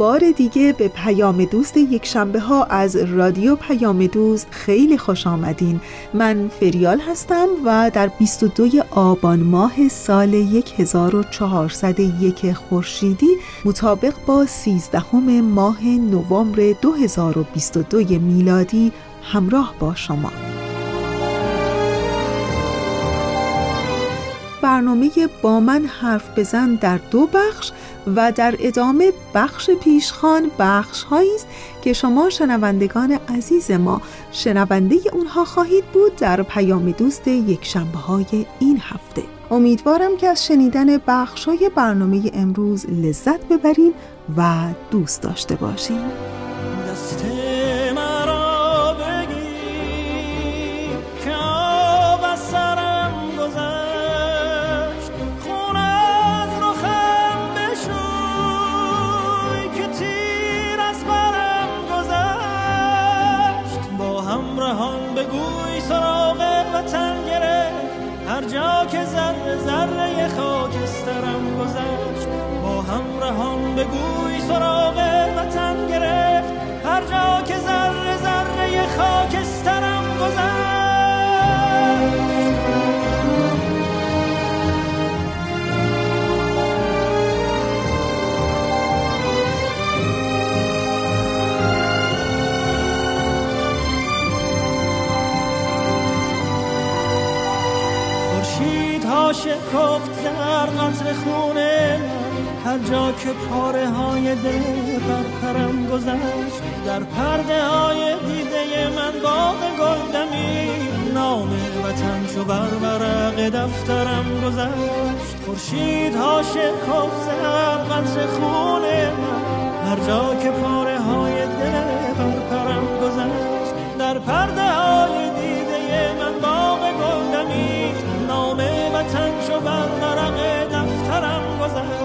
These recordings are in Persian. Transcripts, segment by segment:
بار دیگه به پیام دوست یک شنبه ها از رادیو پیام دوست خیلی خوش آمدین. من فریال هستم و در 22 آبان ماه سال 1401 خورشیدی مطابق با 13 ماه نوامبر 2022 میلادی همراه با شما. برنامه با من حرف بزن در دو بخش و در ادامه بخش پیشخان بخش هایی است که شما شنوندگان عزیز ما شنونده اونها خواهید بود در پیام دوست یک شنبه های این هفته. امیدوارم که از شنیدن بخش های برنامه امروز لذت ببریم و دوست داشته باشیم هر جا که پاره های دل بر پرم گذشت در پرده های دیده من باغ گلدمی نام وطن چو بر ورق دفترم گذشت. خورشید ها شکف زد قطر خون من هر جا که پاره های دل بر پرم گذشت. در پرده های دیده من باغ گلدمی نام وطن چو بر ورق دفترم گذشت.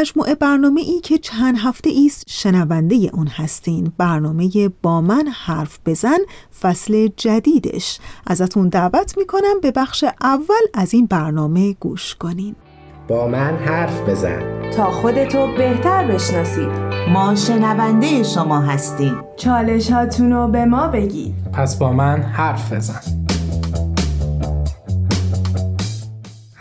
مجموعه برنامه ای که چند هفته ایست شنونده اون هستین. برنامه با من حرف بزن فصل جدیدش. ازتون دعوت می‌کنم به بخش اول از این برنامه گوش کنین. با من حرف بزن. تا خودتو بهتر بشناسید. ما شنونده شما هستیم. چالشاتونو به ما بگید. پس با من حرف بزن.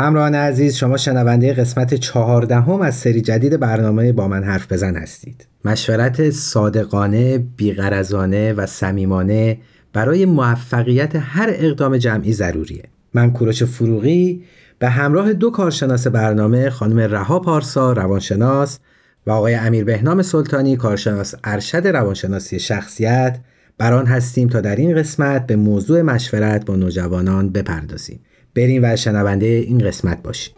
همراهان عزیز شما شنونده قسمت چهاردهم از سری جدید برنامه با من حرف بزن هستید. مشورت صادقانه، بیغرزانه و صمیمانه برای موفقیت هر اقدام جمعی ضروریه. من کوروش فروغی به همراه دو کارشناس برنامه خانم رها پارسا روانشناس و آقای امیر بهنام سلطانی کارشناس ارشد روانشناسی شخصیت بران هستیم تا در این قسمت به موضوع مشورت با نوجوانان بپردازیم. بریم و شنونده این قسمت باشیم.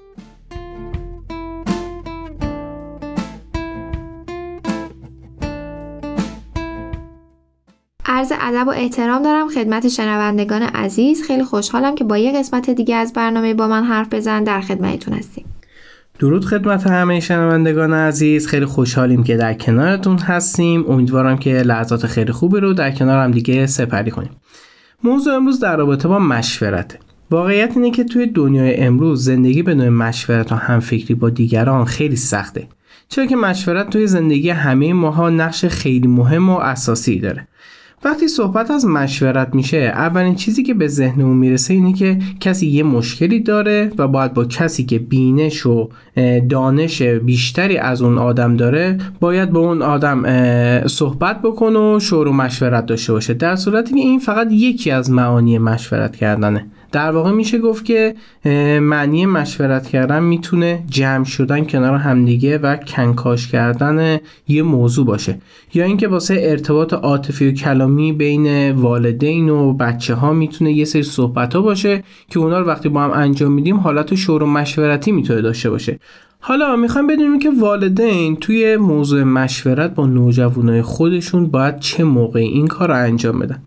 عرض ادب و احترام دارم خدمت شنوندگان عزیز. خیلی خوشحالم که با یه قسمت دیگه از برنامه با من حرف بزن در خدمتتون هستیم. درود خدمت همه شنوندگان عزیز. خیلی خوشحالیم که در کنارتون هستیم. امیدوارم که لحظات خیلی خوبی رو در کنار هم دیگه سپری کنیم. موضوع امروز در رابطه با مشورته. واقعیت اینه که توی دنیای امروز زندگی بدون مشورت و همفکری با دیگران خیلی سخته. چرا که مشورت توی زندگی همه ماها نقش خیلی مهم و اساسی داره. وقتی صحبت از مشورت میشه اولین چیزی که به ذهنمون می‌رسه اینه که کسی یه مشکلی داره و باید با کسی که بینش و دانش بیشتری از اون آدم داره باید با اون آدم صحبت بکنه و شور و مشورت داشته باشه. در صورتی که این فقط یکی از معانی مشورت کردنه. در واقع میشه گفت که معنی مشورت کردن می‌تونه جمع شدن کنار همدیگه و کنکاش کردن یه موضوع باشه. یا اینکه واسه ارتباط عاطفی و کلامی بین والدین و بچه ها می‌تونه یه سری صحبت ها باشه که اونا رو وقتی با هم انجام میدیم حالت شور و مشورتی می‌تونه داشته باشه. حالا می‌خوایم بدونیم که والدین توی موضوع مشورت با نوجوانای خودشون باید چه موقعی این کار رو انجام بدن.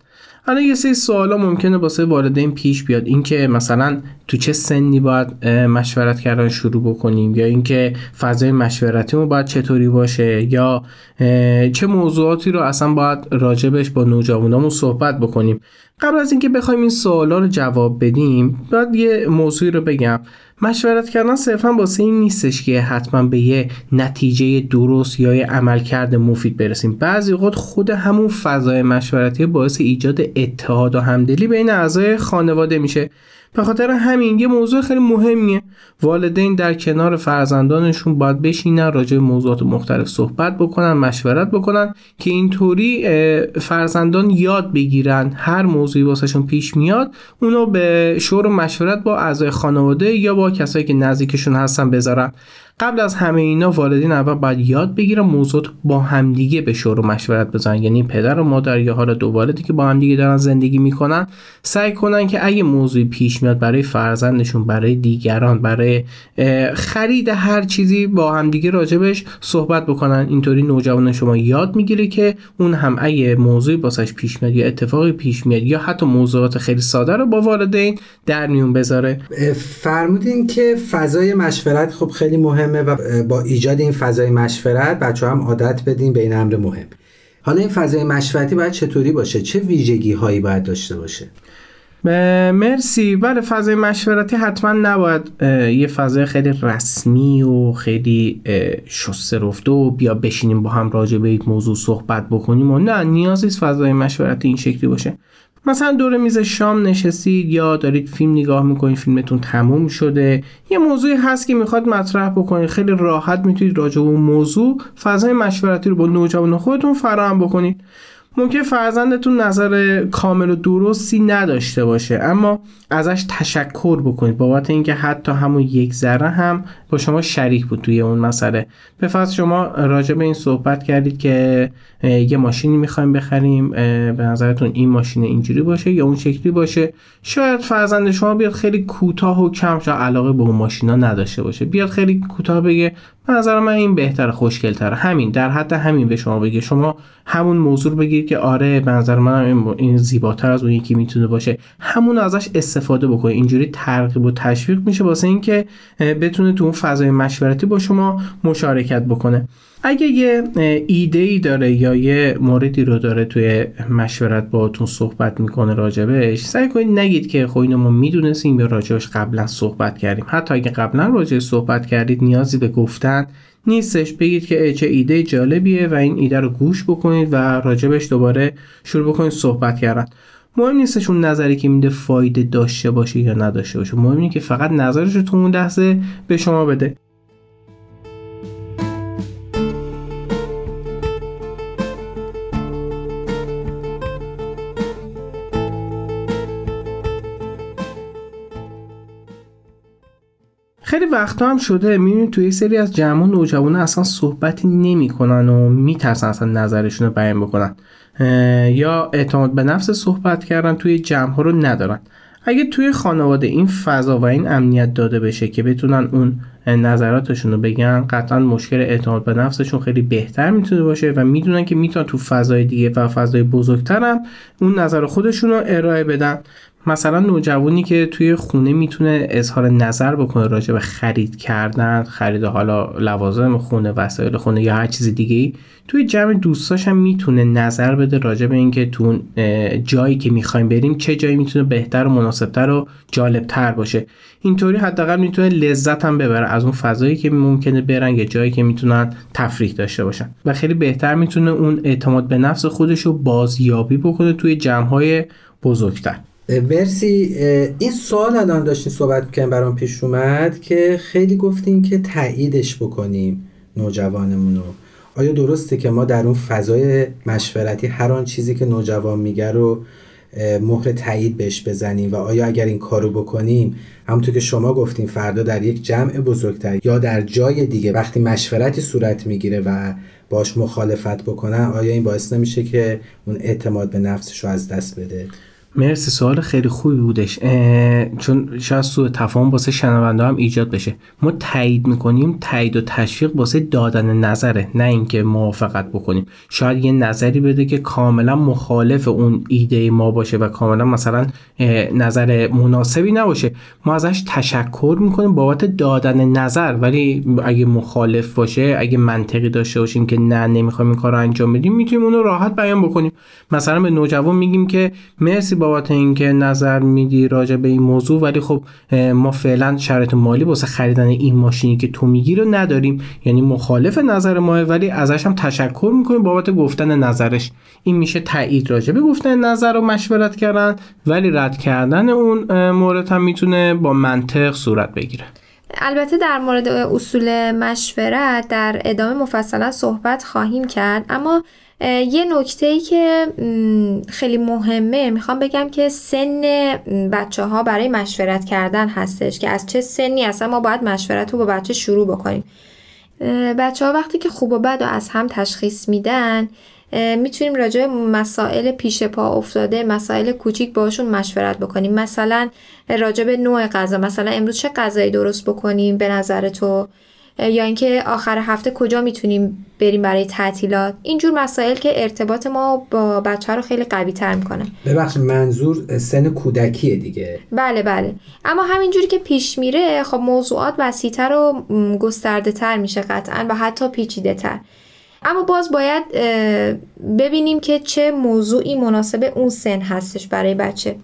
حالا یه سری سوالا ممکنه واسه والدین پیش بیاد. اینکه مثلا تو چه سنی باید مشورت کردن شروع بکنیم؟ یا اینکه فضای مشورتیمون باید چطوری باشه؟ یا چه موضوعاتی رو اصلا باید راجبش با نوجوانامون صحبت بکنیم؟ قبل از اینکه بخوایم این سوالا رو جواب بدیم باید یه موضوعی رو بگم. مشورت کردن صرفا واسه این نیستش که حتما به یه نتیجه درست یا یه عملکرد مفید برسیم. بعضی اوقات خود همون فضای مشورتی باعث ایجاد اتحاد و همدلی بین اعضای خانواده میشه. به خاطر همین یه موضوع خیلی مهمیه. والدین در کنار فرزندانشون باید بشینن راجع به موضوعات مختلف صحبت بکنن مشورت بکنن که اینطوری فرزندان یاد بگیرن هر موضوعی واسهشون پیش میاد اونو به شور و مشورت با اعضای خانواده یا با کسایی که نزدیکشون هستن بذارن. قبل از همه اینا والدین اول باید یاد بگیرن موضوعات با همدیگه به شور و مشورت بزنن. یعنی پدر و مادر یا حالا دو والدی که با همدیگه دارن زندگی می‌کنن سعی کنن که اگه موضوعی پیش میاد برای فرزندشون برای دیگران برای خرید هر چیزی با همدیگه راجبش صحبت بکنن. اینطوری نوجوان شما یاد می‌گیره که اون هم اگه موضوعی باسش پیش میاد یا اتفاقی پیش میاد یا حتی موضوعات خیلی ساده رو با والدین در میون بذاره. فرمودین که فضای مشورت خب خیلی مهم مهمه و با ایجاد این فضای مشورت بچه هم عادت بدین به این امر مهم. حالا این فضای مشورتی باید چطوری باشه؟ چه ویژگی هایی باید داشته باشه؟ مرسی. بله فضای مشورتی حتما نباید یه فضای خیلی رسمی و خیلی شسته رفته و بیا بشینیم با هم راجع به یک موضوع صحبت بکنیم و نه نیازی فضای مشورتی این شکلی باشه. مثلا دور میز شام نشستید یا دارید فیلم نگاه می‌کنید فیلمتون تموم شده یه موضوعی هست که می‌خواد مطرح بکنید. خیلی راحت می‌تونید راجع به موضوع فضای مشورتی رو با نوجوان خودتون فراهم بکنید. ممکن فرزندتون نظر کامل و درستی نداشته باشه اما ازش تشکر بکنید بابت اینکه حتی همون یک ذره هم با شما شریک بود توی اون مسئله. به فرض شما راجع به این صحبت کردید که یه ماشینی می‌خوایم بخریم به نظرتون این ماشین اینجوری باشه یا اون شکلی باشه؟ شاید فرزند شما بیاد خیلی کوتاه و کم شا علاقه به اون ماشینا نداشته باشه. بیاد خیلی کوتاه بگه به نظر من این بهتر خوشگلتره همین در حد همین به شما بگه. شما همون موضوع بگید که آره به نظر من این زیباتر از اون یکی می‌تونه باشه. همون ازش استفاده بکنه. اینجوری ترغیب و تشویق میشه واسه اینکه بتونه تو اون فضای مشورتی با شما مشارکت بکنه. اگه یه ایده ای داره یا یه موردی رو داره توی مشورت باهاتون صحبت می‌کنه راجبش سعی کنید نگید که خب اینو ما می‌دونستیم یا راجبش قبلا صحبت کردیم. حتی اگه قبلا راجع صحبت کردید نیازی به گفتن نیستش. بگید که چه ایده جالبیه و این ایده رو گوش بکنید و راجبش دوباره شروع بکنید صحبت کردن. مهم نیستش اون نظری که میده فایده داشته باشه یا نداشته باشه. مهم اینه که فقط نظرش رو تو اون لحظه به شما بده. خیلی وقتا هم شده. می‌بینید توی سری از جمع نوجوانه اصلا صحبتی نمی‌کنن و میترسن اصلا نظرشون رو بیان بکنن. یا اعتماد به نفس صحبت کردن توی جمع ها رو ندارن. اگه توی خانواده این فضا و این امنیت داده بشه که بتونن اون نظراتشون رو بگن قطعا مشکل اعتماد به نفسشون خیلی بهتر می‌تونه باشه و می‌دونن که می‌تونن تو فضای دیگه و فضای بزرگتر اون نظر خودشون رو ارائه بدن. مثلا نوجوانی که توی خونه می‌تونه اظهار نظر بکنه راجع به خرید کردن خرید حالا لوازم خونه وسایل خونه یا هر چیز دیگه توی جمع دوستاش هم می‌تونه نظر بده راجع به اینکه تو جایی که می‌خوایم بریم چه جایی می‌تونه بهتر و مناسبتر و جالبتر باشه. اینطوری حداقل می‌تونه لذت هم ببره از اون فضایی که ممکنه برن یا جایی که می‌تونن تفریح داشته باشن. و خیلی بهتر می‌تونه اون اعتماد به نفس خودش رو بازیابی بکنه توی جمعهای بزرگتر. مرسی. این سوال الان داشتین صحبت می‌کنیم برام پیش اومد که خیلی گفتیم که تاییدش بکنیم نوجوانمونو. آیا درسته که ما در اون فضای مشورتی هر آن چیزی که نوجوان میگه رو مهر تایید بهش بزنیم؟ و آیا اگر این کارو بکنیم همونطور که شما گفتیم فردا در یک جمع بزرگتر یا در جای دیگه وقتی مشورتی صورت می‌گیره و باش مخالفت بکنن آیا این باعث نمیشه که اون اعتماد به نفسش رو از دست بده؟ مرسی سوال خیلی خوبی بودش. چون شاید سوء تفاهم واسه شنونده هم ایجاد بشه. ما تایید می‌کنیم تایید و تشویق واسه دادن نظره نه اینکه موافقت بکنیم. شاید یه نظری بده که کاملا مخالف اون ایده ما باشه و کاملا مثلا نظر مناسبی نباشه. ما ازش تشکر می‌کنیم بابت دادن نظر. ولی اگه مخالف باشه اگه منطقی داشته باشیم که نه نمی‌خوایم این کار انجام بدیم می‌تونیم اونو راحت بیان بکنیم. مثلا به نوجوان میگیم که مرسی بابت اینکه نظر میدی راجع به این موضوع ولی خب ما فعلا شرایط مالی واسه خریدن این ماشینی که تو میگی رو نداریم. یعنی مخالف نظر ماه ولی ازش هم تشکر می‌کنیم بابت گفتن نظرش. این میشه تایید راجع به گفتن نظر و مشورت کردن ولی رد کردن اون مورد هم می‌تونه با منطق صورت بگیره. البته در مورد اصول مشورت در ادامه مفصلا صحبت خواهیم کرد. اما یه نکته ای که خیلی مهمه می‌خوام بگم که سن بچه ها برای مشورت کردن هستش که از چه سنی اصلا ما باید مشورت رو با بچه شروع بکنیم. بچه ها وقتی که خوب و بد و از هم تشخیص میدن می‌تونیم راجع مسائل پیش پا افتاده مسائل کوچیک باشون مشورت بکنیم. مثلا راجع به نوع غذا مثلا امروز چه غذایی درست بکنیم به نظر تو؟ یا اینکه آخر هفته کجا می‌تونیم بریم برای تعطیلات؟ اینجور مسائل که ارتباط ما با بچه رو خیلی قوی تر می‌کنه. ببخش منظور سن کودکیه دیگه. بله بله. اما همینجوری که پیش میره خب موضوعات وسیعتر و گسترده تر میشه قطعا و حتی پیچیده تر اما باز باید ببینیم که چه موضوعی مناسب اون سن هستش برای بچه.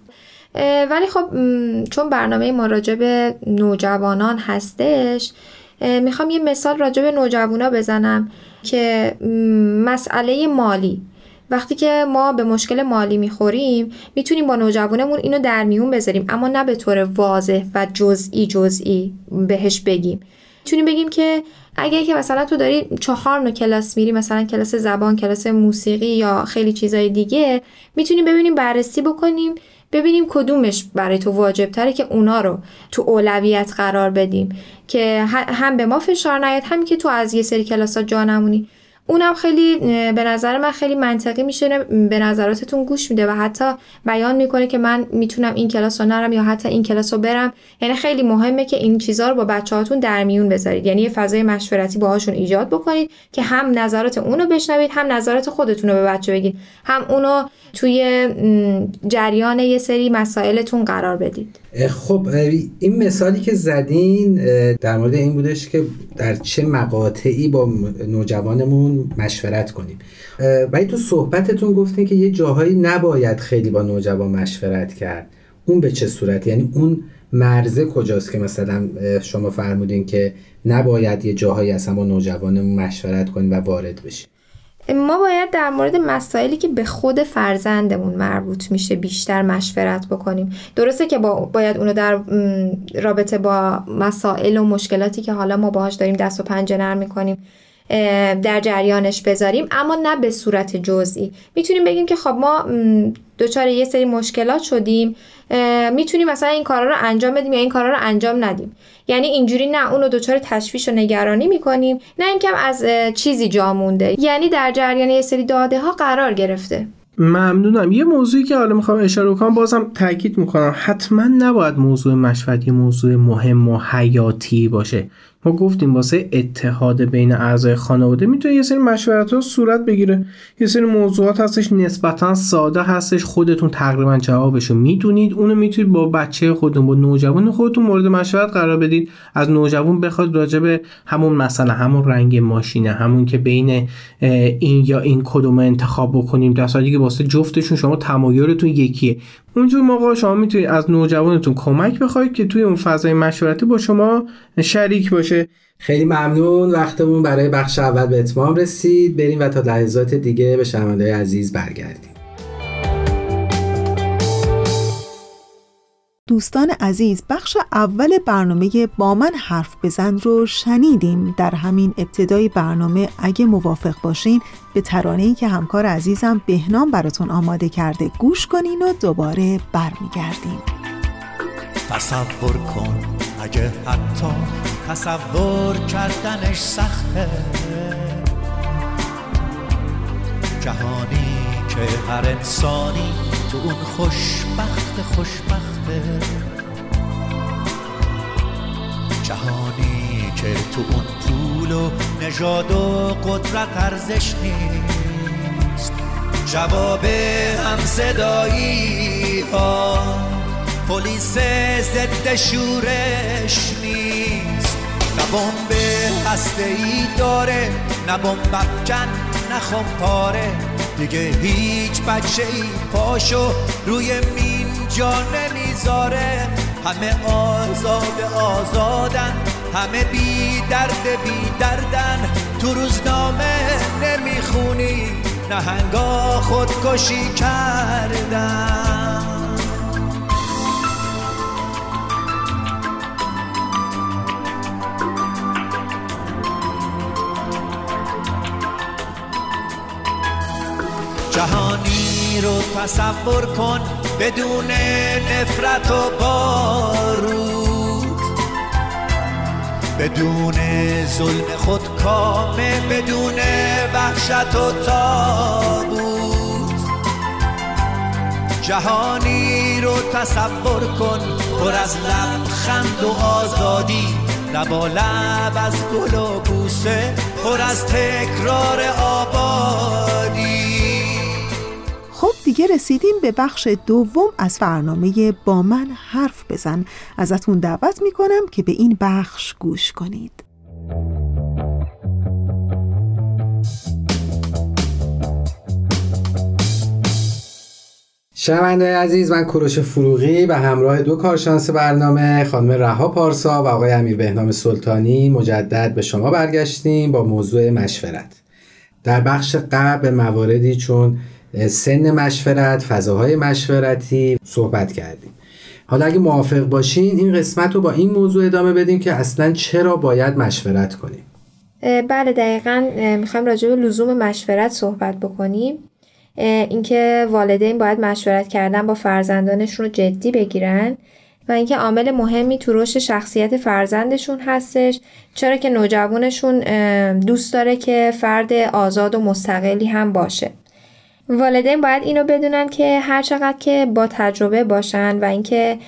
ولی خب چون برنامه ما راجع به نوجوانان هستش می‌خوام یه مثال راجع به نوجوانا بزنم که مسئله مالی. وقتی که ما به مشکل مالی می‌خوریم می‌تونیم با نوجوانمون اینو در میون بذاریم اما نه به طور واضح و جزئی جزئی بهش بگیم. می‌تونیم بگیم که اگه که مثلا تو داری چهار نوع کلاس میری مثلا کلاس زبان کلاس موسیقی یا خیلی چیزای دیگه می‌تونیم ببینیم بررسی بکنیم ببینیم کدومش برای تو واجب تره که اونا رو تو اولویت قرار بدیم. که هم به ما فشار نیاد هم که تو از یه سری کلاسات جا نمونی. اونم خیلی به نظر من خیلی منطقی میشه به نظراتتون گوش میده و حتی بیان می‌کنه که من می‌تونم این کلاس رو نرم یا حتی این کلاس رو برم. یعنی خیلی مهمه که این چیزها رو با بچه هاتون در میون بذارید. یعنی یه فضای مشورتی باهاشون ایجاد بکنید که هم نظرات اونو بشنوید هم نظرات خودتون رو به بچه بگید. هم اونو توی جریان یه سری مسائلتون قرار بدید. خب این مثالی که زدین در مورد این بودش که در چه مقاطعی با نوجوانمون مشورت کنیم. ولی تو صحبتتون گفتین که یه جاهایی نباید خیلی با نوجوان مشورت کرد. اون به چه صورت؟ یعنی اون مرزه کجاست که مثلا شما فرمودین که نباید یه جاهایی اصلا با نوجوانمون مشورت کنیم و وارد بشیم؟ ما باید در مورد مسائلی که به خود فرزندمون مربوط میشه بیشتر مشورت بکنیم. درسته که با باید اونو در رابطه با مسائل و مشکلاتی که حالا ما باهاش داریم دست و پنجه نرم می‌کنیم در جریانش بذاریم اما نه به صورت جزئی. می‌تونیم بگیم که خب ما دچار یه سری مشکلات شدیم می‌تونیم مثلا این کارا رو انجام بدیم یا این کارا رو انجام ندیم. یعنی اینجوری نه اونو دچار تشویش و نگرانی می‌کنیم نه اینکه از چیزی جا مونده. یعنی در جریان یه سری داده ها قرار گرفته. ممنونم. یه موضوعی که حالا می‌خوام اشاره کنم بازم تاکید می‌کنم حتما نباید موضوع مشورت موضوع مهم و حیاتی باشه. ما گفتیم واسه اتحاد بین اعضای خانواده می‌تونه یه سری مشورت ها صورت بگیره. یه سری موضوعات هستش نسبتا ساده هستش خودتون تقریبا جوابشو می‌دونید. اونو می‌تونید با بچه خودتون با نوجوان خودتون مورد مشورت قرار بدید. از نوجوان بخواد راجع به همون مسئله همون رنگ ماشینه همون که بین این یا این کدوم انتخاب بکنیم. در که واسه جفتشون شما تمایلتون یکیه. اونجور موقع شما می‌تونید از نوجوانتون کمک بخواید که توی اون فضای مشورتی با شما شریک باشه. خیلی ممنون. وقتمون برای بخش اول به اتمام رسید. بریم و تا لحظات دیگه به شنونده عزیز برگردیم. دوستان عزیز بخش اول برنامه با من حرف بزن رو شنیدیم. در همین ابتدای برنامه اگه موافق باشین به ترانه‌ای که همکار عزیزم بهنام براتون آماده کرده گوش کنین و دوباره برمیگردیم. تصور کن اگه حتی تصور کردنش سخته. جهانی که هر انسانی اون خوشبخت خوشبخته. جهانی که تو اون پول و نژاد و قدرت ارزش نیست. جواب هم صدایی ها پلیس ضد شورش نیست. نه بمب هسته ای داره نه بمب افکن نه پاره دیگه هیچ بچه ای پاشو روی مین جا نمی‌ذاره. همه آزاد آزادن همه بی درد بی دردن. تو روزنامه نمی‌خونی نهنگا خودکشی کردن. جهانی رو تصور کن بدون نفرت و بارود. بدون ظلم خود کامه بدون وحشت و تابود جهانی رو تصور کن پر از لبخند و آزادی لبا لب از گل و بوسه پر از تکرار آبادی. دیگه رسیدیم به بخش دوم از برنامه با من حرف بزن. ازتون دعوت می‌کنم که به این بخش گوش کنید. شنونده عزیز من کوروش فروغی به همراه دو کارشانس برنامه خانم رها پارسا و آقای امیر بهنام سلطانی مجدد به شما برگشتیم با موضوع مشورت. در بخش قبل مواردی چون سن مشورت فضاهای مشورتی صحبت کردیم. حالا اگه موافق باشین این قسمت رو با این موضوع ادامه بدیم که اصلا چرا باید مشورت کنیم؟ بله دقیقا می‌خوایم راجع به لزوم مشورت صحبت بکنیم. اینکه والدین باید مشورت کردن با فرزندانشون رو جدی بگیرن و اینکه عامل مهمی تو رشد شخصیت فرزندشون هستش. چرا که نوجوانشون دوست داره که فرد آزاد و مستقلی هم باشه. والدین باید اینو بدونن که هر چقدر که با تجربه باشن و اینکه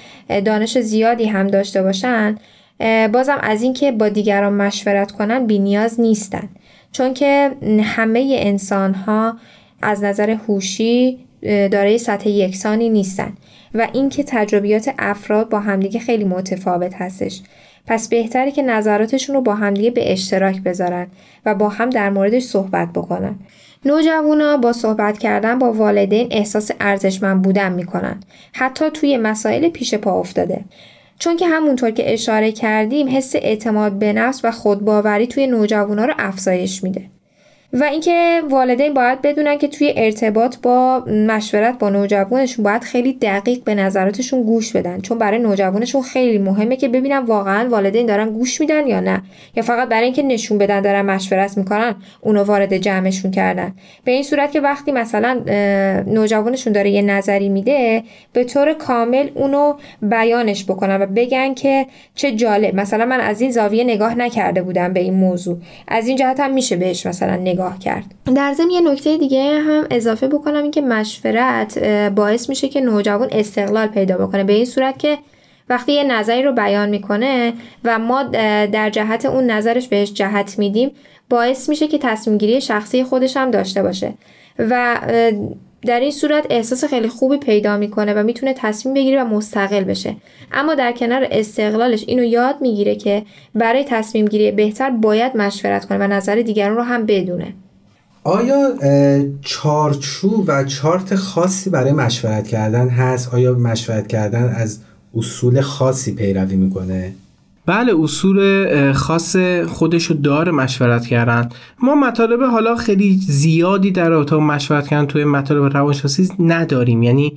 دانش زیادی هم داشته باشن بازم از اینکه با دیگران مشورت کنن بی نیاز نیستن. چون که همه انسان ها از نظر هوشی دارای سطح یکسانی نیستن و اینکه تجربیات افراد با همدیگه خیلی متفاوت هستش. پس بهتره که نظراتشون رو با همدیگه به اشتراک بذارن و با هم در موردش صحبت بکنن. نوجوانا با صحبت کردن با والدین احساس ارزشمند بودن می‌کنن. حتی توی مسائل پیش پا افتاده. چون که همونطور که اشاره کردیم حس اعتماد به نفس و خودباوری توی نوجوانا رو افزایش میده. و اینکه والدین باید بدونن که توی ارتباط با مشورت با نوجوانشون باید خیلی دقیق به نظراتشون گوش بدن. چون برای نوجوانشون خیلی مهمه که ببینن واقعا والدین دارن گوش میدن یا نه. یا فقط برای اینکه نشون بدن دارن مشورت می‌کنن اونو وارد جمعشون کردن. به این صورت که وقتی مثلا نوجوانشون داره یه نظری میده به طور کامل اونو بیانش بکنن و بگن که چه جالب. مثلا من از این زاویه نگاه نکرده بودم به این موضوع. از این جهت هم میشه بهش مثلا نگاه نگاه کرد. در ضمن یه نکته دیگه هم اضافه بکنم اینکه مشورت باعث میشه که نوجوان استقلال پیدا بکنه. به این صورت که وقتی یه نظری رو بیان می‌کنه و ما در جهت اون نظرش بهش جهت میدیم باعث میشه که تصمیم گیری شخصی خودش هم داشته باشه. و در این صورت احساس خیلی خوبی پیدا می‌کنه و می‌تونه تصمیم بگیره و مستقل بشه اما در کنار استقلالش اینو یاد می‌گیره که برای تصمیم گیری بهتر باید مشورت کنه و نظر دیگران رو هم بدونه آیا چارچوب و چارت خاصی برای مشورت کردن هست؟ آیا مشورت کردن از اصول خاصی پیروی می‌کنه؟ بله اصول خاص خودشو داره مشورت کردن. ما مطالب حالا خیلی زیادی در اتاق مشورت کردن توی مطالب روانشناسی نداریم. یعنی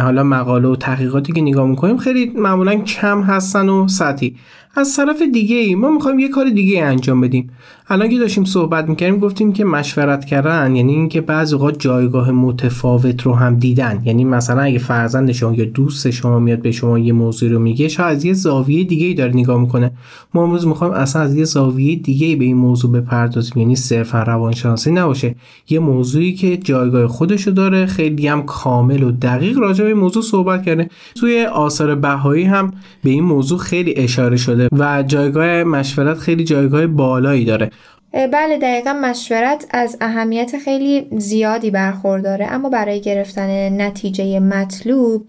حالا مقاله و تحقیقاتی که نگاه می‌کنیم خیلی معمولا کم هستن و سطحی. از طرف دیگه ای ما می‌خوایم یه کار دیگه انجام بدیم. الان که داشتیم صحبت می‌کردیم گفتیم که مشورت کردن یعنی اینکه بعضی اوقات جایگاه متفاوت رو هم دیدن. یعنی مثلا اگه فرزند شما یا دوست شما میاد به شما یه موضوع رو میگه شاید از یه زاویه دیگه ای داره نگاه می‌کنه. ما امروز می‌خوایم اصلا از یه زاویه دیگه ای به این موضوع بپردازیم. یعنی صرفا روانشناسی نباشه. یه موضوعی که جایگاه خودشو داره خیلی هم کامل و دقیق راجع به موضوع صحبت کرده. توی آثار بهایی هم به این موضوع خیلی اشاره شده و جایگاه مشورت خیلی جایگاه بالایی داره. بله دقیقا مشورت از اهمیت خیلی زیادی برخورداره. اما برای گرفتن نتیجه مطلوب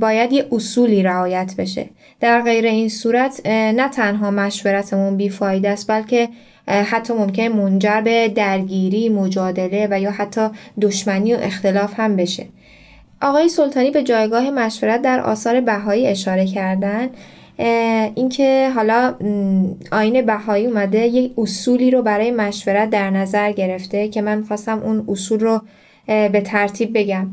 باید یه اصولی رعایت بشه. در غیر این صورت نه تنها مشورتمون بیفایده است بلکه حتی ممکن منجر به درگیری، مجادله و یا حتی دشمنی و اختلاف هم بشه. آقای سلطانی به جایگاه مشورت در آثار بهایی اشاره کردن. اینکه حالا آین بهایی اومده یک اصولی رو برای مشورت در نظر گرفته که من خواستم اون اصول رو به ترتیب بگم.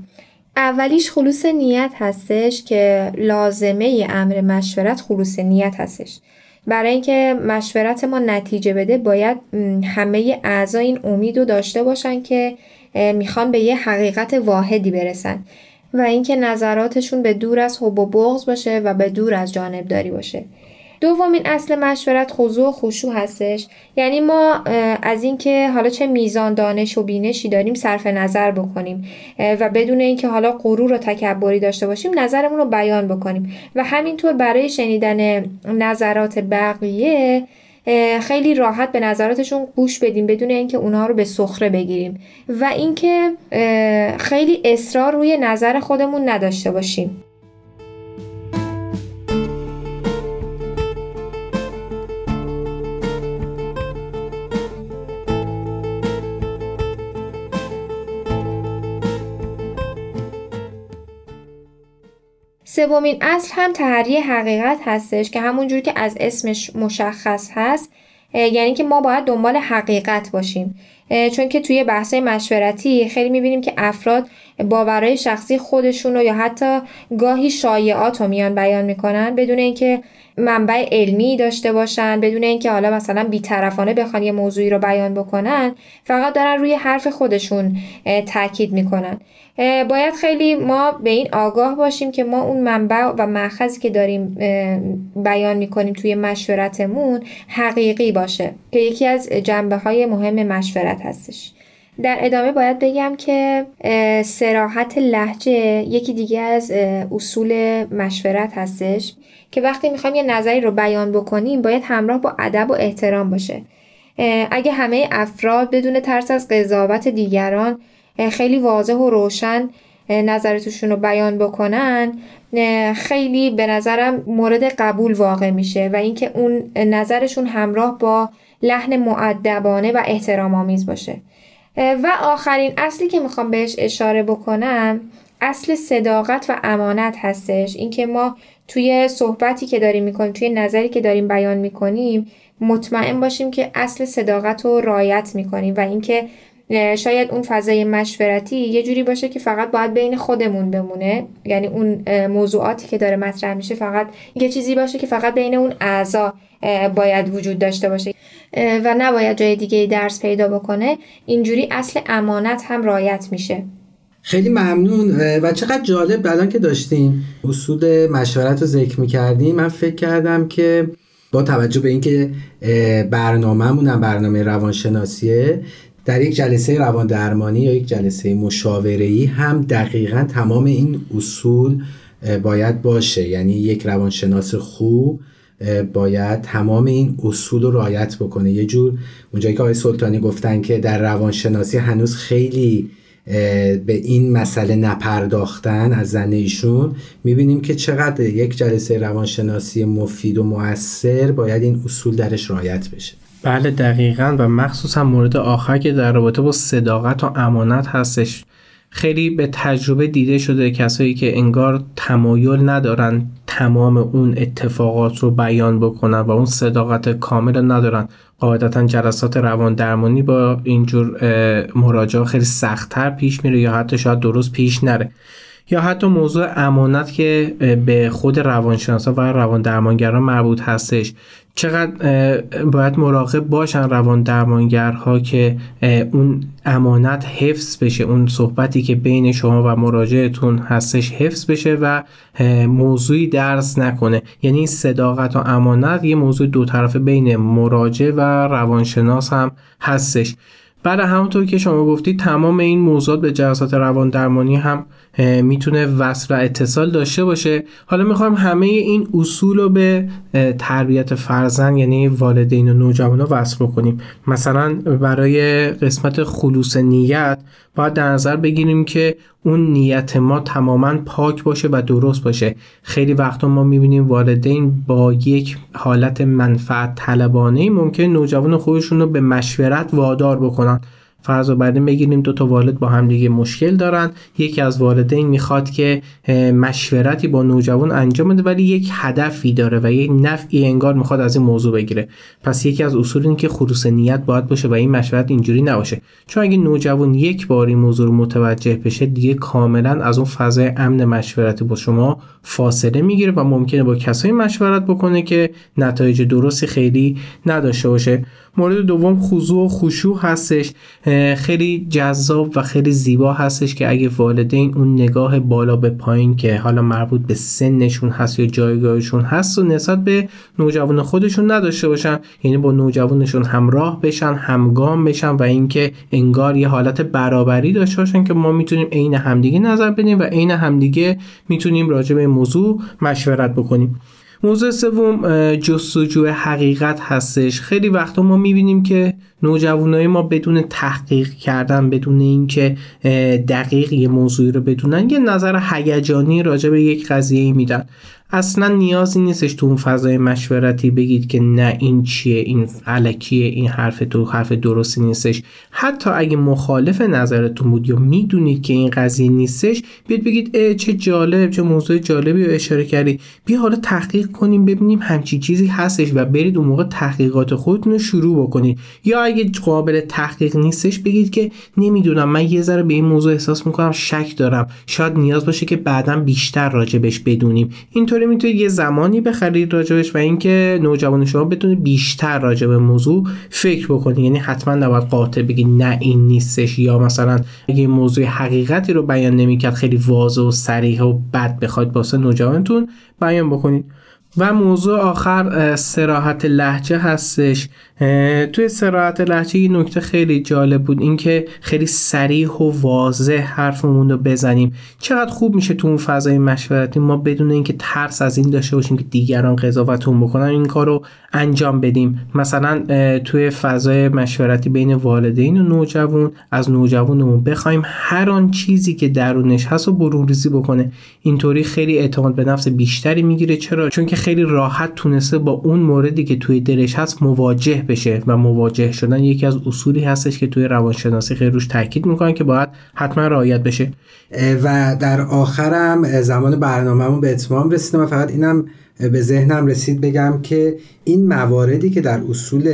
اولیش خلوص نیت هستش که لازمه امر مشورت خلوص نیت هستش. برای اینکه مشورت ما نتیجه بده باید همه اعضا این امید رو داشته باشن که می‌خوان به یه حقیقت واحدی برسن. و اینکه نظراتشون به دور از حب و بغض باشه و به دور از جانبداری باشه. دومین اصل مشورت خضوع و خشوع هستش. یعنی ما از اینکه حالا چه میزان دانش و بینشی داریم صرف نظر بکنیم و بدون اینکه حالا غرور و تکبری داشته باشیم نظرمون رو بیان بکنیم. و همینطور برای شنیدن نظرات بقیه خیلی راحت به نظراتشون گوش بدیم بدون اینکه اونها رو به سخره بگیریم و اینکه خیلی اصرار روی نظر خودمون نداشته باشیم. سومین اصل هم تحری حقیقت هستش که همونجور که از اسمش مشخص هست یعنی که ما باید دنبال حقیقت باشیم. چون که توی بحث مشورتی خیلی می‌بینیم که افراد باورهای شخصی خودشون رو یا حتی گاهی شایعات رو میان بیان می‌کنن بدون اینکه منبع علمی داشته باشن بدون اینکه حالا مثلا بیطرفانه بخوان یه موضوعی رو بیان بکنن فقط دارن روی حرف خودشون تاکید می‌کنن. باید خیلی ما به این آگاه باشیم که ما اون منبع و مأخذی که داریم بیان می‌کنیم توی مشورتمون حقیقی باشه که یکی از جنبه های مهم مشورت هستش. در ادامه باید بگم که سراحت لحجه یکی دیگه از اصول مشورت هستش که وقتی می‌خوایم یه نظری رو بیان بکنیم باید همراه با ادب و احترام باشه. اگه همه افراد بدون ترس از قضاوت دیگران خیلی واضح و روشن نظرتشون رو بیان بکنن خیلی به نظرم مورد قبول واقع میشه و اینکه اون نظرشون همراه با لحن معدبانه و احترام آمیز باشه و آخرین اصلی که می‌خوام بهش اشاره بکنم اصل صداقت و امانت هستش. اینکه ما توی صحبتی که داریم می‌کنیم توی نظری که داریم بیان می‌کنیم مطمئن باشیم که اصل صداقت رو رایت می‌کنیم و اینکه شاید اون فضای مشورتی یه جوری باشه که فقط باید بین خودمون بمونه. یعنی اون موضوعاتی که داره مطرح میشه فقط یه چیزی باشه که فقط بین اون اعضا باید وجود داشته باشه. و نباید جای دیگه درس پیدا بکنه. اینجوری اصل امانت هم رایت میشه. خیلی ممنون. و چقدر جالب الان که داشتیم اصول مشورت رو ذکر می‌کردیم من فکر کردم که با توجه به اینکه برنامه‌مون برنامه روانشناسیه در یک جلسه روان درمانی یا یک جلسه مشاوره‌ای هم دقیقا تمام این اصول باید باشه. یعنی یک روانشناس خوب باید تمام این اصول رو رعایت بکنه. یه جور اونجایی که آقای سلطانی گفتن که در روانشناسی هنوز خیلی به این مسئله نپرداختن از زن ایشون می‌بینیم که چقدر یک جلسه روانشناسی مفید و موثر باید این اصول درش رعایت بشه. بله دقیقا. و مخصوصا مورد آخر که در رابطه با صداقت و امانت هستش. خیلی به تجربه دیده شده کسایی که انگار تمایل ندارن تمام اون اتفاقات رو بیان بکنن و اون صداقت کامل ندارن. قاعدتا جلسات روان درمانی با اینجور مراجعه خیلی سختتر پیش میره یا حتی شاید درست پیش نره. یا حتی موضوع امانت که به خود روانشناسا و روان درمانگران مربوط هستش. چقدر باید مراقب باشن روان درمانگرها که اون امانت حفظ بشه اون صحبتی که بین شما و مراجعتون هستش حفظ بشه و موضوعی درس نکنه. یعنی صداقت و امانت یه موضوع دو طرفه بین مراجع و روانشناس هم هستش. بعد همونطور که شما گفتید تمام این موضوعات به جلسات روان درمانی هم می‌تونه وصل و اتصال داشته باشه. حالا می‌خوایم همه این اصول رو به تربیت فرزند یعنی والدین و نوجوان وصل بکنیم. مثلا برای قسمت خلوص نیت باید در نظر بگیریم که اون نیت ما تماما پاک باشه و درست باشه. خیلی وقتا ما می‌بینیم والدین با یک حالت منفعت طلبانه ممکن نوجوان خودشون رو به مشورت وادار بکنن. فرض بعدین بگیریم دو تا والد با هم دیگه مشکل دارن. یکی از والدین می‌خواد که مشورتی با نوجوان انجام بده ولی یک هدفی داره و یک نفعی انگار می‌خواد از این موضوع بگیره. پس یکی از اصول این که خروس نیت باید باشه و این مشورت اینجوری نباشه. چون اگه نوجوان یک بار این موضوع رو متوجه بشه دیگه کاملا از اون فضای امن مشورتی با شما فاصله می‌گیره و ممکنه با کسایی مشورت بکنه که نتایج درستی خیلی نداشته باشه. مورد دوم خضوع و خشوع هستش. خیلی جذاب و خیلی زیبا هستش که اگه والدین اون نگاه بالا به پایین که حالا مربوط به سنشون هست یا جایگاهشون هست و نسبت به نوجوان خودشون نداشته باشن یعنی با نوجوانشون همراه بشن همگام بشن و اینکه انگار یه حالت برابری داشته باشن که ما می‌تونیم عین همدیگه نظر بدیم و عین همدیگه می‌تونیم راجع به موضوع مشورت بکنیم. موضوع سوم جستجوی حقیقت هستش. خیلی وقتا ما می‌بینیم که نوجوانای ما بدون تحقیق کردن بدون اینکه دقیق یه موضوعی رو بدونن یه نظر هیجانی راجع به یک قضیه میدن. اصلا نیازی نیستش تو اون فضای مشورتی بگید که نه این چیه این علکیه این حرف تو حرف درستی نیستش. حتی اگه مخالف نظرتون بود یا می‌دونید که این قضیه نیستش بیاد بگید چه جالب چه موضوع جالبی رو اشاره کردی بیا حالا تحقیق کنیم ببینیم همچی چیزی هستش و برید اون موقع تحقیقات خودتون رو شروع بکنید. یا اگه قابل تحقیق نیستش بگید که نمی‌دونم من یه ذره به این موضوع احساس می‌کنم شک دارم. شاید نیاز باشه که بعدا بیشتر راجبش بدونیم. اینطوری می‌تونید یه زمانی بخرید راجبش و اینکه نوجوان شما بتونه بیشتر راجب موضوع فکر بکنید. یعنی حتما نباید قاطع بگید نه این نیستش یا مثلا اگه موضوع حقیقتی رو بیان نمی‌کرد خیلی واضح و صریح و بد بخواید واسه نوجوانتون بیان بکنید. و موضوع آخر سراحت لحجه هستش. توی سراحت لحجه یه نکته خیلی جالب بود اینکه خیلی سریح و واضح حرفمون رو بزنیم. چقدر خوب میشه تو اون فضای مشورتی ما بدون اینکه ترس از این داشته باشیم که دیگران قضاوتمون بکنن این کار رو انجام بدیم. مثلا توی فضای مشورتی بین والدین و نوجوان از نوجوانمون بخوایم هر آن چیزی که درونش هست و برون ریزی بکنه. اینطوری خیلی اعتماد به نفس بیشتری می‌گیره. چرا؟ چون که خیلی راحت تونسته با اون موردی که توی دلش هست مواجه بشه و مواجه شدن یکی از اصولی هستش که توی روانشناسی خیلی روش تاکید می‌کنن که باید حتما رعایت بشه. و در آخرم زمان برنامهمون به اتمام رسیدم و فقط اینم به ذهنم رسید بگم که این مواردی که در اصول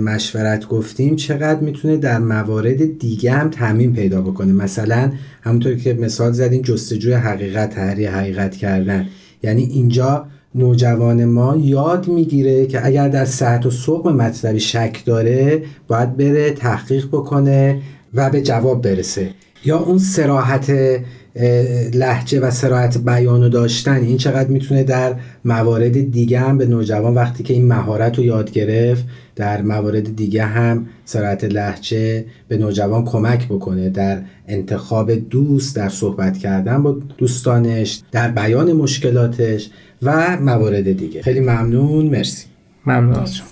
مشورت گفتیم چقدر می‌تونه در موارد دیگه هم تعمین پیدا بکنه. مثلا همونطور که مثال زدین جستجوی حقیقت تحریه حقیقت کردن. یعنی اینجا نوجوان ما یاد می‌گیره که اگر در صحت و صقم مطلبی شک داره باید بره تحقیق بکنه و به جواب برسه. یا اون سراحت لحجه و سرعت بیانو داشتن این چقدر می‌تونه در موارد دیگه هم به نوجوان وقتی که این مهارت رو یاد گرفت در موارد دیگه هم سرعت لحجه به نوجوان کمک بکنه در انتخاب دوست در صحبت کردن با دوستانش در بیان مشکلاتش و موارد دیگه. خیلی ممنون. مرسی. ممنون از شما.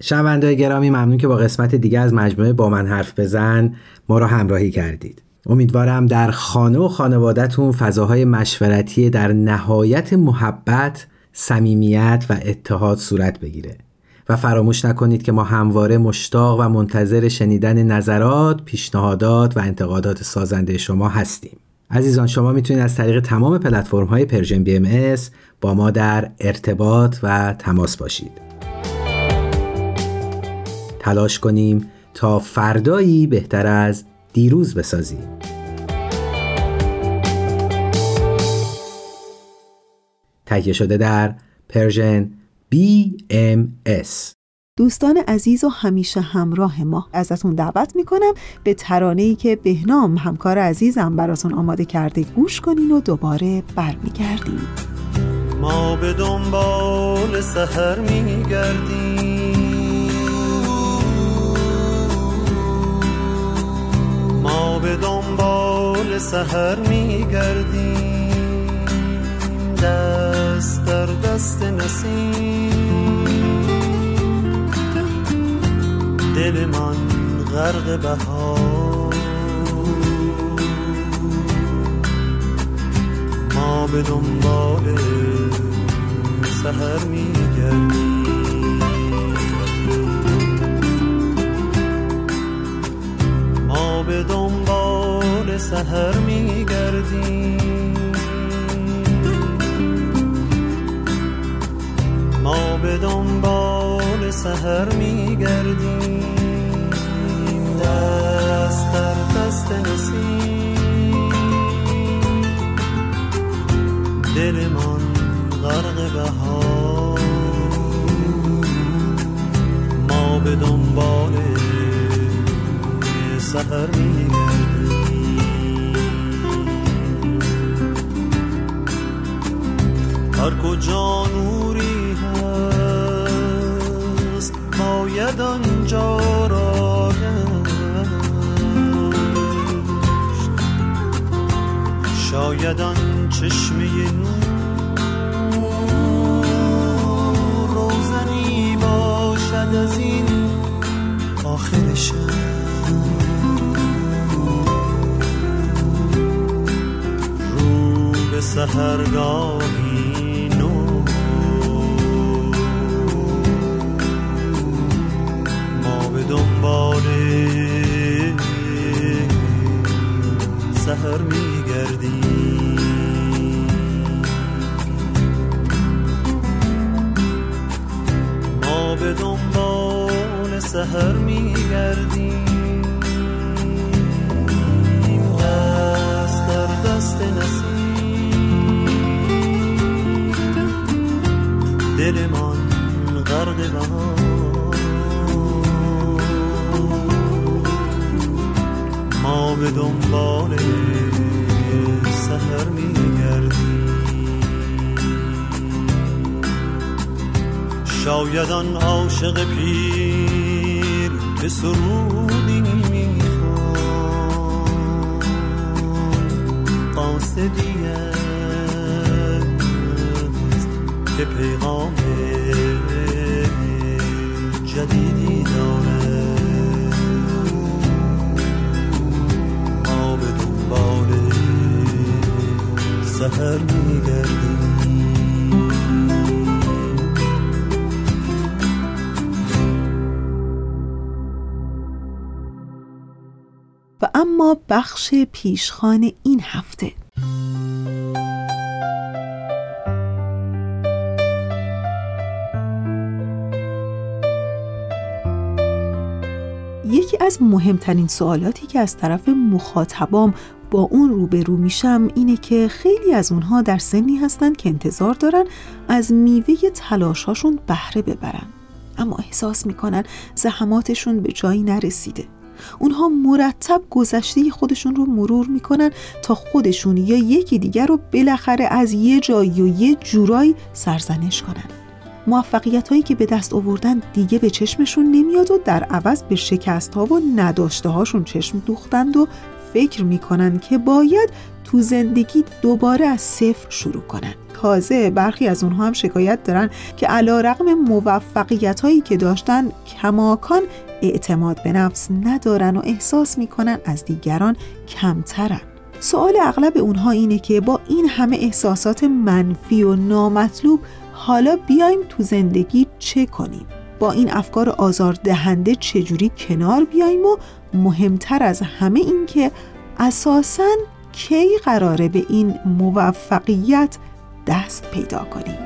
شنونده گرامی ممنون که با قسمت دیگه از مجموعه با من حرف بزن. ما را همراهی کردید. امیدوارم در خانه و خانوادهتون فضاهای مشورتی در نهایت محبت، صمیمیت و اتحاد صورت بگیره. و فراموش نکنید که ما همواره مشتاق و منتظر شنیدن نظرات، پیشنهادات و انتقادات سازنده شما هستیم. عزیزان شما می‌تونید از طریق تمام پلتفرم های Persian BM با ما در ارتباط و تماس باشید. تلاش کنیم تا فردایی بهتر از دیروز بسازیم تهیه شده در پرژن BMS دوستان عزیز و همیشه همراه ما ازتون دعوت می‌کنم به ترانه ای که بهنام همکار عزیزم براتون آماده کرده گوش کنین و دوباره برمیگردیم. ما به دنبال سهر میگردیم. ما به دنبال سهر میگردیم. دست در دست نسیم. دل من غرق بهار. ما به دنبال سهر میگردیم. به دنبال سهر میگردیم. ما به دنبال سهر میگردیم. دست در دست نسیم. دل من غرق بهار. ما به دنبال سهر هر کجا نوری باید آنجا را شاید آن چشمه روزنی باشد از این آخر سهرگاهی دنبال سهر میگردیم ما به دنبال سهر میگردیم. دست در دست نسیم. دلمان غرق بهار به دنبال سهر میگردیم شاید آن عاشق پیر به سرودی می‌خوان قاصدی که پیغام جدیدی داره سهر میگردیم. و اما بخش پیشخان این هفته. یکی از مهمترین سوالاتی که از طرف مخاطبام با اون روبرو میشم اینه که خیلی از اونها در سنی هستن که انتظار دارن از میوه تلاشاشون بهره ببرن. اما احساس می‌کنن زحماتشون به جایی نرسیده. اونها مرتب گذشته خودشون رو مرور می‌کنن تا خودشون یا یکی دیگر رو بالاخره از یه جایی و یه جورایی سرزنش کنن. موفقیت هایی که به دست آوردن دیگه به چشمشون نمیاد و در عوض به شکست ها و نداشته هاشون چشم دوختند و فکر می‌کنن که باید تو زندگی دوباره از صفر شروع کنن. تازه برخی از اونها هم شکایت دارن که علا رقم موفقیت هایی که داشتن کماکان اعتماد به نفس ندارن و احساس می‌کنن از دیگران کمترن. سوال اغلب اونها اینه که با این همه احساسات منفی و نامطلوب حالا بیایم تو زندگی چه کنیم؟ با این افکار آزار دهنده چجوری کنار بیایم و مهمتر از همه این که اساساً کی قراره به این موفقیت دست پیدا کنیم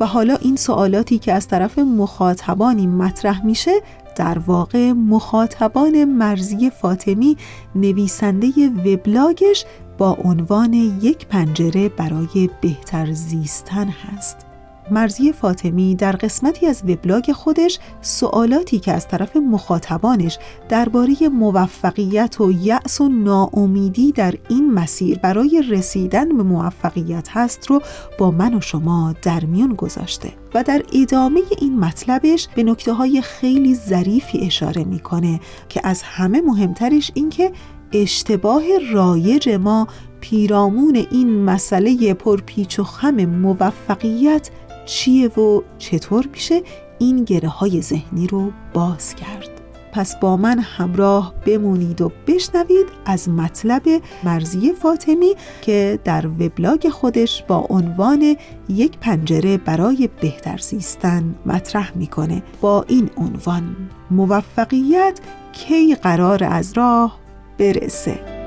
و حالا این سوالاتی که از طرف مخاطبانی مطرح میشه در واقع مخاطبان مرزی فاطمی نویسنده وبلاگش با عنوان یک پنجره برای بهتر زیستن هست. مرزی فاطمی در قسمتی از وبلاگ خودش سوالاتی که از طرف مخاطبانش درباره موفقیت و یأس و ناامیدی در این مسیر برای رسیدن به موفقیت هست رو با من و شما در میون گذاشته و در ادامه این مطلبش به نکته های خیلی ظریفی اشاره می‌کنه که از همه مهمترش این که اشتباه رایج ما پیرامون این مسئله پرپیچ و خم موفقیت چیه و چطور میشه این گره های ذهنی رو باز کرد؟ پس با من همراه بمونید و بشنوید از مطلب مرزی فاطمی که در وبلاگ خودش با عنوان یک پنجره برای بهتر زیستن مطرح می‌کنه. با این عنوان موفقیت کی قرار از راه برسه؟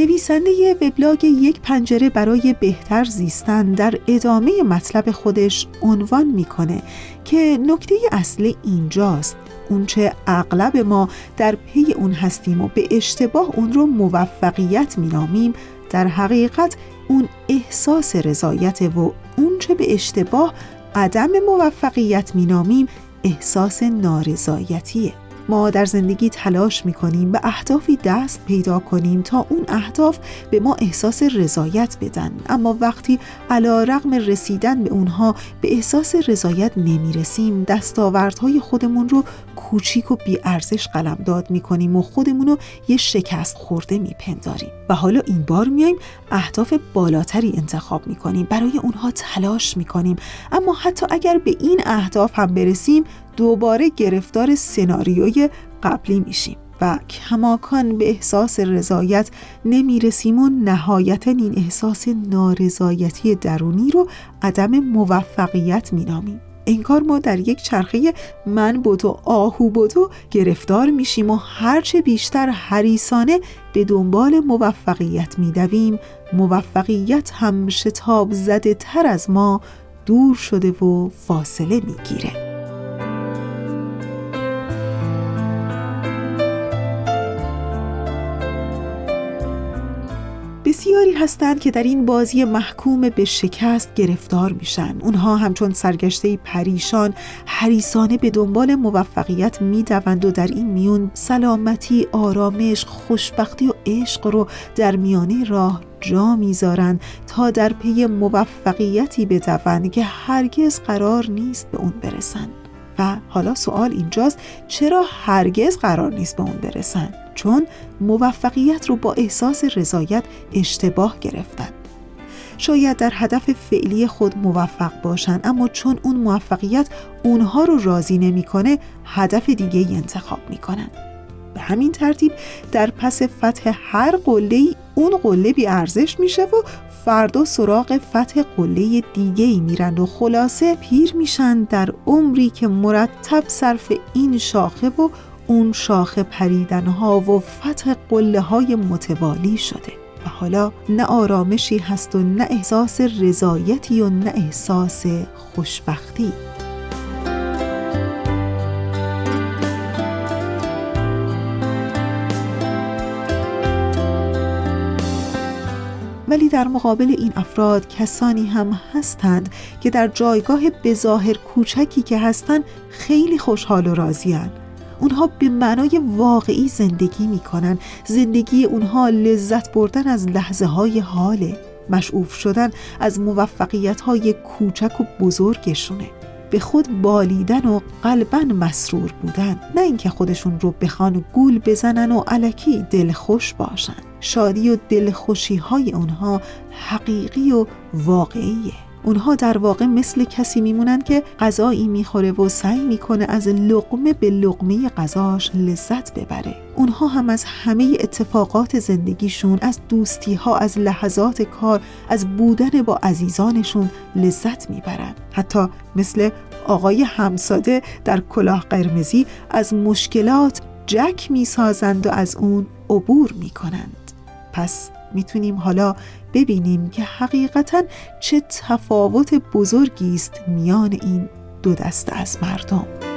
نویسنده وبلاگ یک پنجره برای بهتر زیستن در ادامه مطلب خودش عنوان می‌کنه که نکته اصلی اینجاست. اونچه اغلب ما در پی اون هستیم و به اشتباه اون رو موفقیت مینامیم در حقیقت اون احساس رضایت و اونچه به اشتباه عدم موفقیت مینامیم احساس نارضایتیه. ما در زندگی تلاش می‌کنیم به اهدافی دست پیدا کنیم تا اون اهداف به ما احساس رضایت بدن. اما وقتی علا رغم رسیدن به اونها به احساس رضایت نمی‌رسیم دستاوردهای خودمون رو کوچیک و بیارزش قلمداد می‌کنیم و خودمون رو یه شکست خورده میپنداریم. و حالا این بار میایم اهداف بالاتری انتخاب می‌کنیم. برای اونها تلاش می‌کنیم. اما حتی اگر به این اهداف هم برسیم دوباره گرفتار سناریوی قبلی میشیم. و کماکان به احساس رضایت نمی‌رسیم و نهایتا این احساس نارضایتی درونی رو عدم موفقیت مینامیم. انگار ما در یک چرخه من بودو آهو بودو گرفتار میشیم و هرچه بیشتر حریسانه به دنبال موفقیت میدویم. موفقیت هم شتاب زده تر از ما دور شده و فاصله می‌گیره. بسیاری هستند که در این بازی محکوم به شکست گرفتار میشن. اونها همچون سرگشته پریشان حریسانه به دنبال موفقیت می‌دوند و در این میون سلامتی آرامش خوشبختی و عشق رو در میانه راه جا می‌ذارند تا در پی موفقیتی بدوند که هرگز قرار نیست به اون برسند حالا سوال اینجاست چرا هرگز قرار نیست به اون برسند چون موفقیت رو با احساس رضایت اشتباه گرفتن. شاید در هدف فعلی خود موفق باشن اما چون اون موفقیت اونها رو راضی نمی‌کنه هدف دیگه ای انتخاب می‌کنن. به همین ترتیب در پس فتح هر قله اون قله بی ارزش میشه و فردا سراغ فتح قله دیگه ای میرن و خلاصه پیر میشن در عمری که مرتب صرف این شاخه و اون شاخه پریدن ها و فتح قله های متوالی شده. و حالا نه آرامشی هست و نه احساس رضایتی و نه احساس خوشبختی. ولی در مقابل این افراد کسانی هم هستند که در جایگاه بظاهر کوچکی که هستند خیلی خوشحال و راضیان اونها به معنای واقعی زندگی می‌کنن. زندگی اونها لذت بردن از لحظه های حاله. مشعوف شدن از موفقیت های کوچک و بزرگشونه. به خود بالیدن و قلبا مسرور بودن. نه اینکه خودشون رو بخوان گول بزنن و علکی دلخوش باشن. شادی و دلخوشی های اونها حقیقی و واقعیه. اونها در واقع مثل کسی میمونن که غذایی می‌خوره و سعی می‌کنه از لقمه به لقمه غذاش لذت ببره. اونها هم از همه اتفاقات زندگیشون از دوستی ها از لحظات کار از بودن با عزیزانشون لذت می‌برن. حتی مثل آقای همساده در کلاه قرمزی از مشکلات جک می‌سازند و از اون عبور می‌کنند. پس می‌تونیم حالا ببینیم که حقیقتا چه تفاوت بزرگی است میان این دو دسته از مردم.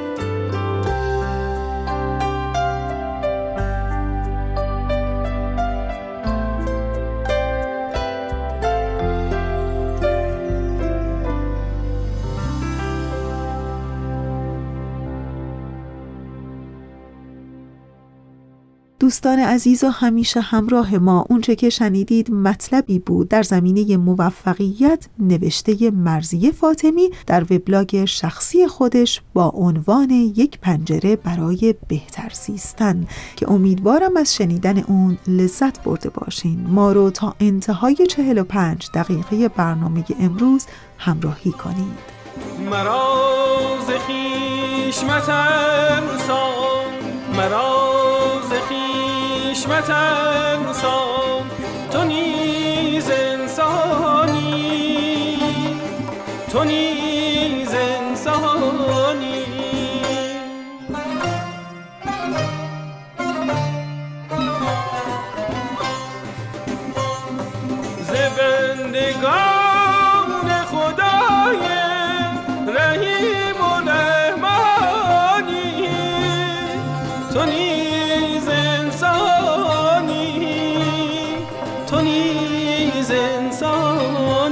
دوستان عزیز و همیشه همراه ما. اونچه که شنیدید مطلبی بود در زمینه موفقیت نوشته مرزی فاطمی در وبلاگ شخصی خودش با عنوان یک پنجره برای بهتر زیستن. که امیدوارم از شنیدن اون لذت برده باشین. ما رو تا انتهای 45 دقیقه برنامه امروز همراهی کنید. مراز خیش مراز حشمت انسان تو نیز انسانی. تو نیز نیز انسان.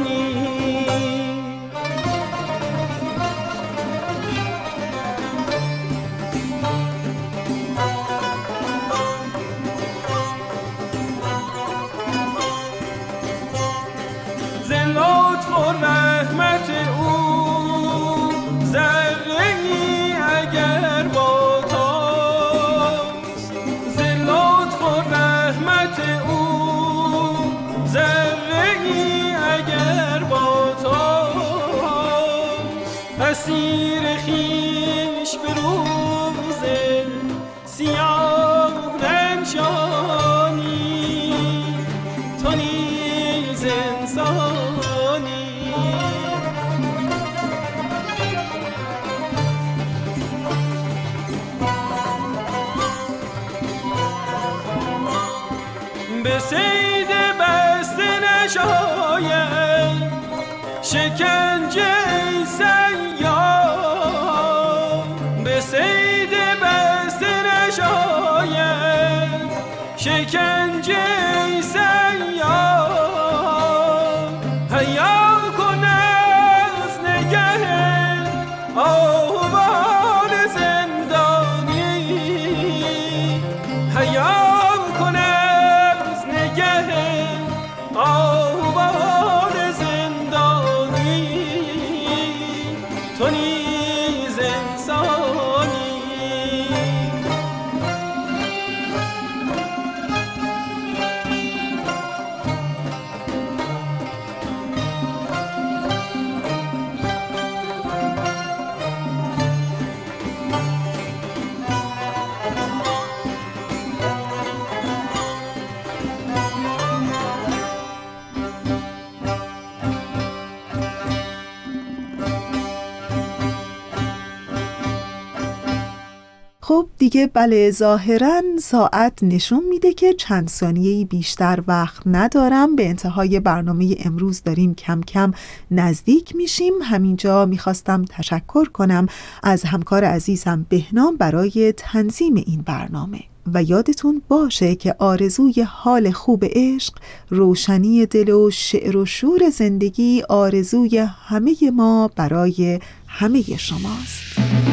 دیگه بله ظاهرا ساعت نشون میده که چند ثانیه بیشتر وقت ندارم. به انتهای برنامه امروز داریم کم کم نزدیک میشیم. همینجا می‌خواستم تشکر کنم از همکار عزیزم بهنام برای تنظیم این برنامه. و یادتون باشه که آرزوی حال خوب عشق روشنی دل و شعر و شور زندگی آرزوی همه ما برای همه شماست.